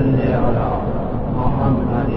ہرا محمد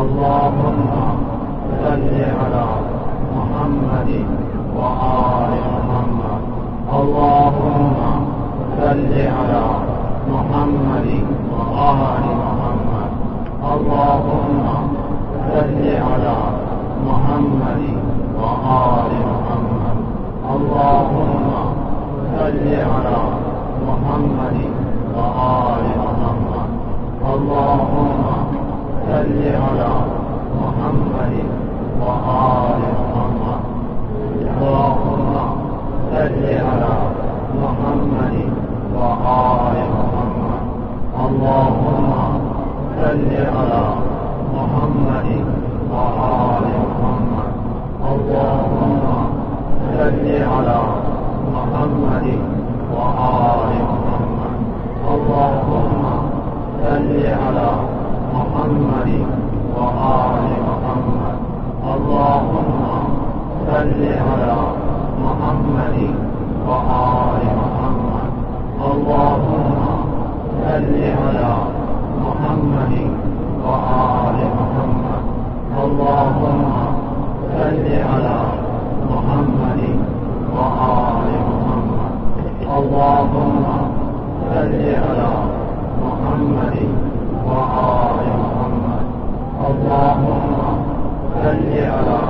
اللهم اللهم صل صل على محمد محمد وآل على محمد وآل محمد اللهم صل على محمد وآل محمد اللهم صل على محمد وآل محمد اللهم وسلم على محمد محمد وآل محمد اللهم صل على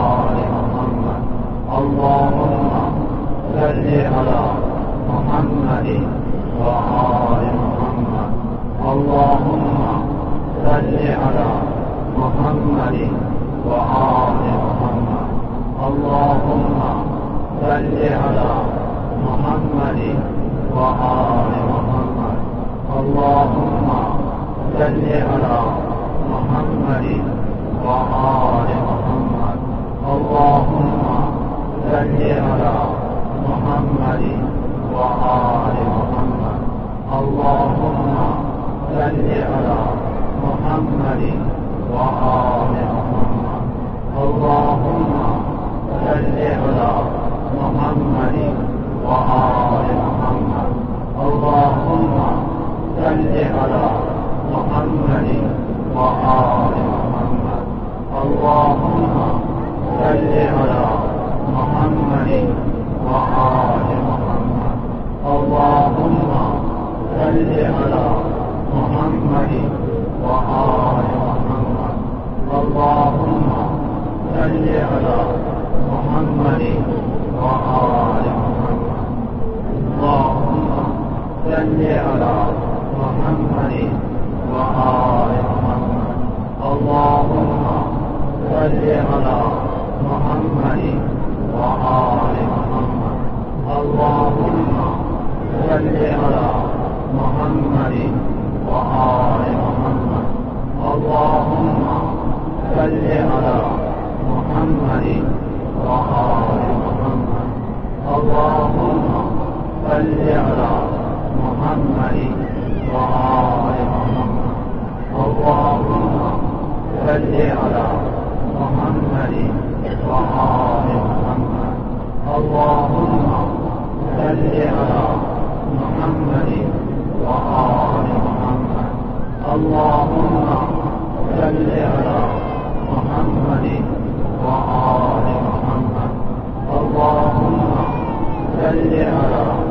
جن ہلا مہنگی وہارے محمد جن ہلا مہنگ و محمد اللهم صل على محمد محمد الا محن منی وایا من چلے ہلا مہن منی وہیا مہن منی وایا ہم چلے الا مہنگی اللهم اللهم صل صل على على محمد محمد وآل محمد وآل محمد اللهم صل على محمد وآل محمد اللهم صل على محمد وآل محمد اللهم الإعراب محمد وآل محمد اللهم صل على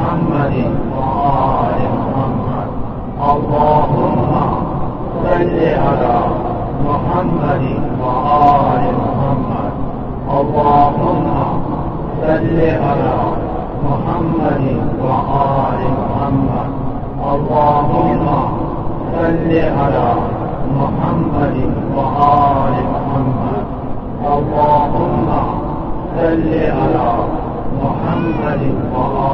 محمد وآل محمد اللهم صل على محمد وآل محمد اللهم صل على محمد وآل محمد اللهم صل على محمد وآل محمد اباہم چلے ہرا محنت مہان